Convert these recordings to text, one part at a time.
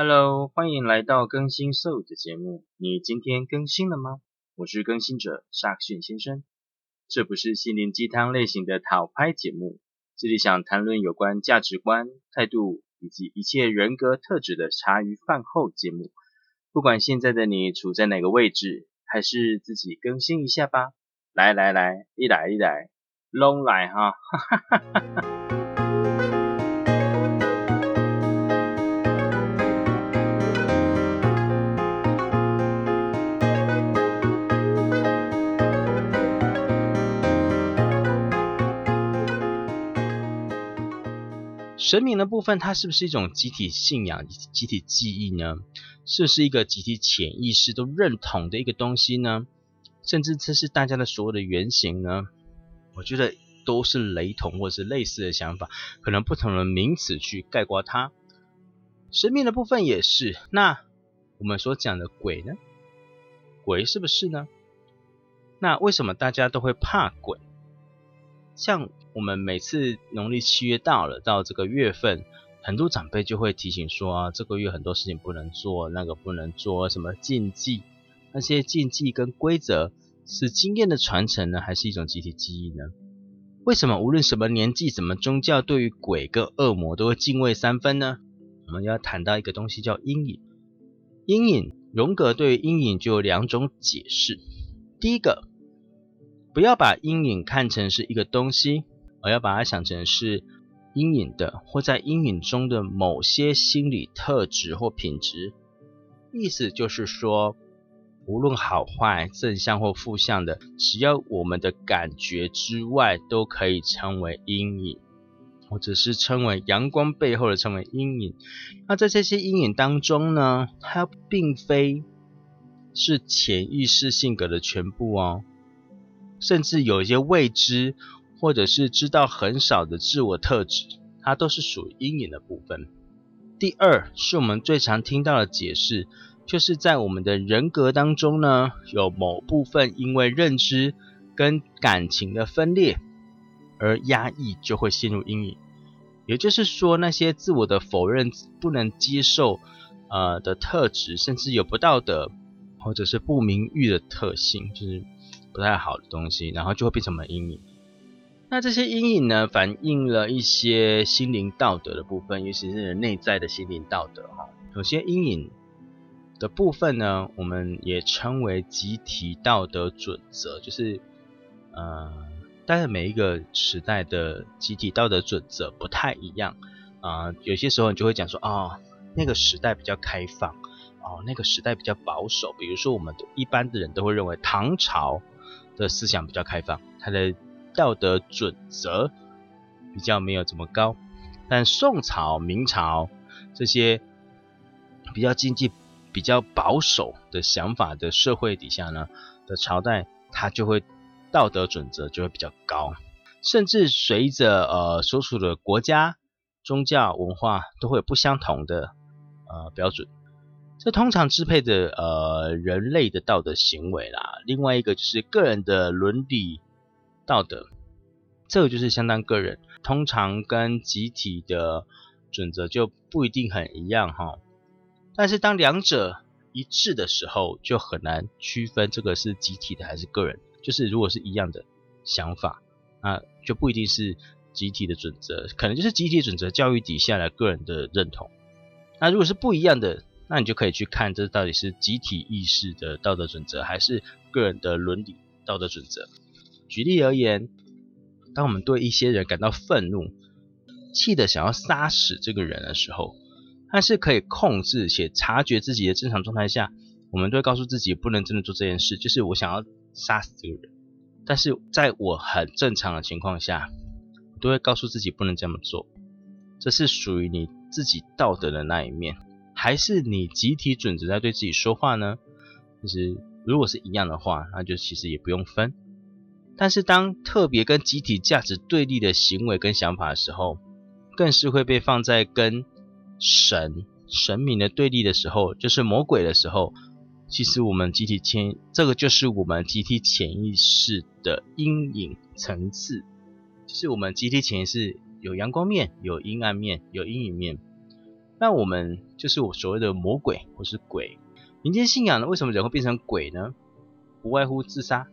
Hello，欢迎来到更新 So 的节目。你今天更新了吗？我是更新者沙克逊先生。这不是心灵鸡汤类型的讨拍节目，这里想谈论有关价值观、态度以及一切人格特质的茶余饭后节目。不管现在的你处在哪个位置，还是自己更新一下吧。来来来，一来一来，拢来哈！哈哈哈哈。神明的部分，它是不是一种集体信仰、集体记忆呢？是不是一个集体潜意识都认同的一个东西呢？甚至这是大家的所有的原型呢？我觉得都是雷同或者是类似的想法，可能不同的名词去概括它。神明的部分也是。那我们所讲的鬼呢？鬼是不是呢？那为什么大家都会怕鬼？像我们每次农历七月到了，到这个月份，很多长辈就会提醒说啊，这个月很多事情不能做，那个不能做，什么禁忌？那些禁忌跟规则是经验的传承呢，还是一种集体记忆呢？为什么无论什么年纪、什么宗教，对于鬼跟恶魔都会敬畏三分呢？我们要谈到一个东西叫阴影。阴影，荣格对于阴影就有两种解释。第一个。不要把阴影看成是一个东西，而要把它想成是阴影的，或在阴影中的某些心理特质或品质。意思就是说，无论好坏、正向或负向的，只要我们的感觉之外，都可以称为阴影，或者是称为阳光背后的称为阴影。那在这些阴影当中呢，它并非是潜意识性格的全部哦。甚至有一些未知，或者是知道很少的自我特质，它都是属于阴影的部分。第二，是我们最常听到的解释，就是在我们的人格当中呢，有某部分因为认知跟感情的分裂而压抑，就会陷入阴影。也就是说，那些自我的否认、不能接受呃的特质，甚至有不道德或者是不名誉的特性，就是。不太好的东西，然后就会变成我们阴影。那这些阴影呢，反映了一些心灵道德的部分，尤其是内在的心灵道德哈。有些阴影的部分呢，我们也称为集体道德准则，就是呃，但是每一个时代的集体道德准则不太一样啊。有些时候你就会讲说，哦，那个时代比较开放，哦，那个时代比较保守。比如说，我们一般的人都会认为唐朝。的思想比较开放，他的道德准则比较没有这么高。但宋朝、明朝这些比较经济比较保守的想法的社会底下呢的朝代，它就会道德准则就会比较高，甚至随着呃所处的国家、宗教、文化都会有不相同的呃标准。这通常支配的呃人类的道德行为啦，另外一个就是个人的伦理道德，这个就是相当个人，通常跟集体的准则就不一定很一样哈。但是当两者一致的时候，就很难区分这个是集体的还是个人。就是如果是一样的想法，那就不一定是集体的准则，可能就是集体准则教育底下的个人的认同。那如果是不一样的。那你就可以去看，这到底是集体意识的道德准则，还是个人的伦理道德准则？举例而言，当我们对一些人感到愤怒、气的想要杀死这个人的时候，但是可以控制且察觉自己的正常状态下，我们都会告诉自己不能真的做这件事，就是我想要杀死这个人。但是在我很正常的情况下，我都会告诉自己不能这么做，这是属于你自己道德的那一面。还是你集体准则在对自己说话呢？就是如果是一样的话，那就其实也不用分。但是当特别跟集体价值对立的行为跟想法的时候，更是会被放在跟神、神明的对立的时候，就是魔鬼的时候。其实我们集体潜，这个就是我们集体潜意识的阴影层次。就是我们集体潜意识有阳光面、有阴暗面、有阴影面。那我们就是我所谓的魔鬼或是鬼。民间信仰呢，为什么人会变成鬼呢？不外乎自杀、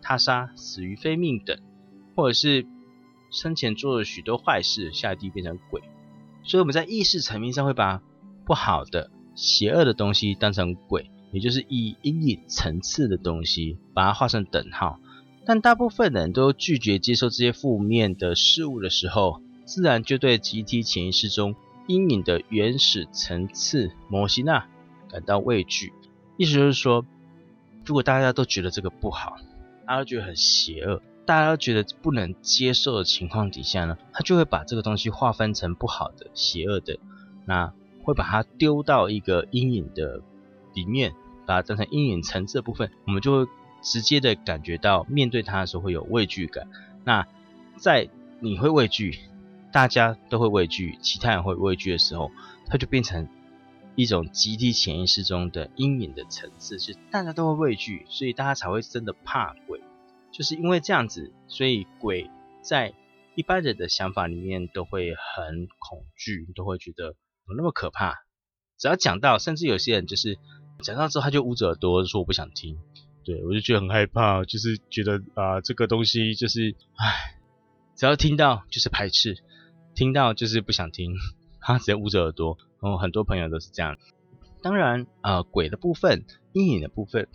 他杀、死于非命等，或者是生前做了许多坏事，下地变成鬼。所以我们在意识层面上会把不好的、邪恶的东西当成鬼，也就是以阴影层次的东西把它画上等号。但大部分人都拒绝接受这些负面的事物的时候，自然就对集体潜意识中阴影的原始层次摩西娜感到畏惧。意思就是说，如果大家都觉得这个不好，大家都觉得很邪恶，大家都觉得不能接受的情况底下呢，他就会把这个东西划分成不好的、邪恶的，那会把它丢到一个阴影的里面，把它当成阴影层次的部分，我们就会。直接的感觉到面对他的时候会有畏惧感，那在你会畏惧，大家都会畏惧，其他人会畏惧的时候，它就变成一种集体潜意识中的阴影的层次，是大家都会畏惧，所以大家才会真的怕鬼，就是因为这样子，所以鬼在一般人的想法里面都会很恐惧，都会觉得有那么可怕。只要讲到，甚至有些人就是讲到之后他就捂着耳朵说我不想听。对，我就觉得很害怕，就是觉得啊，这个东西就是，唉，只要听到就是排斥，听到就是不想听，他直接捂着耳朵。然后很多朋友都是这样。当然，呃，鬼的部分、阴影的部分，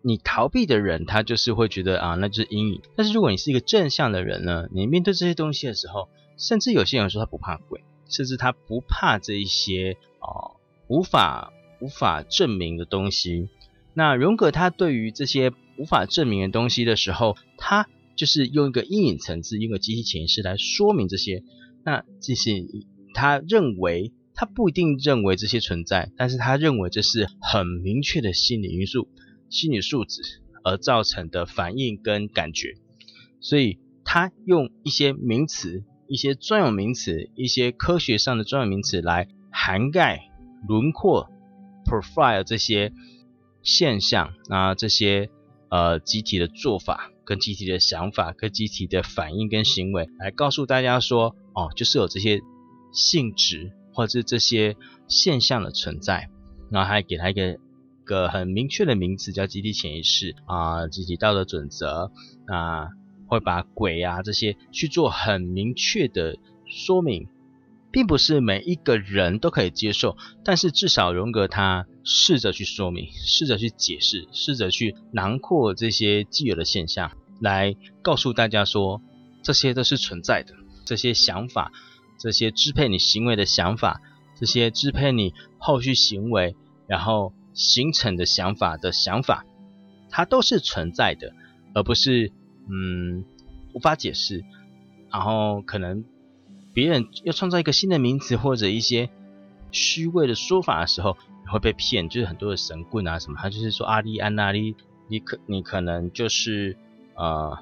你逃避的人，他就是会觉得啊，那就是阴影。但是如果你是一个正向的人呢，你面对这些东西的时候，甚至有些人说他不怕鬼，甚至他不怕这一些哦无法无法证明的东西。那荣格他对于这些无法证明的东西的时候，他就是用一个阴影层次，用一个集体潜意识来说明这些。那这些他认为他不一定认为这些存在，但是他认为这是很明确的心理因素、心理素质而造成的反应跟感觉。所以他用一些名词、一些专有名词、一些科学上的专有名词来涵盖、轮廓、profile 这些。现象啊，这些呃集体的做法、跟集体的想法、跟集体的反应跟行为，来告诉大家说，哦，就是有这些性质或者是这些现象的存在，然后还给他一个个很明确的名词，叫集体潜意识啊，集体道德准则啊，会把鬼啊这些去做很明确的说明。并不是每一个人都可以接受，但是至少荣格他试着去说明，试着去解释，试着去囊括这些既有的现象，来告诉大家说这些都是存在的，这些想法，这些支配你行为的想法，这些支配你后续行为然后形成的想法的想法，它都是存在的，而不是嗯无法解释，然后可能。别人要创造一个新的名词或者一些虚伪的说法的时候，你会被骗。就是很多的神棍啊什么，他就是说阿利安娜利，你可你可能就是呃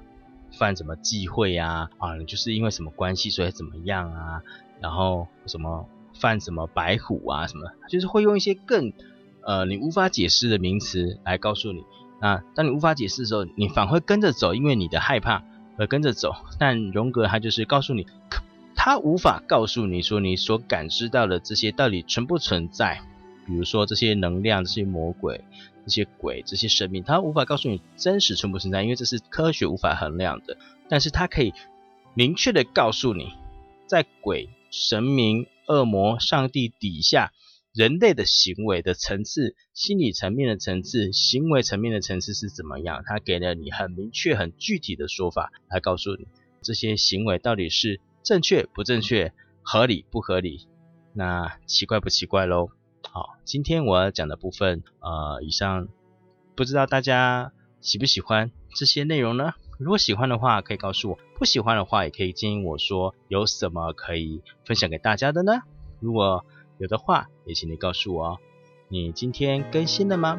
犯什么忌讳啊啊，就是因为什么关系所以怎么样啊，然后什么犯什么白虎啊什么，就是会用一些更呃你无法解释的名词来告诉你。那当你无法解释的时候，你反会跟着走，因为你的害怕而跟着走。但荣格他就是告诉你。他无法告诉你说你所感知到的这些到底存不存在，比如说这些能量、这些魔鬼、这些鬼、这些生命，他无法告诉你真实存不存在，因为这是科学无法衡量的。但是他可以明确的告诉你，在鬼、神明、恶魔、上帝底下，人类的行为的层次、心理层面的层次、行为层面的层次是怎么样？他给了你很明确、很具体的说法来告诉你这些行为到底是。正确不正确，合理不合理，那奇怪不奇怪喽？好，今天我要讲的部分，呃，以上不知道大家喜不喜欢这些内容呢？如果喜欢的话，可以告诉我；不喜欢的话，也可以建议我说有什么可以分享给大家的呢？如果有的话，也请你告诉我哦。你今天更新了吗？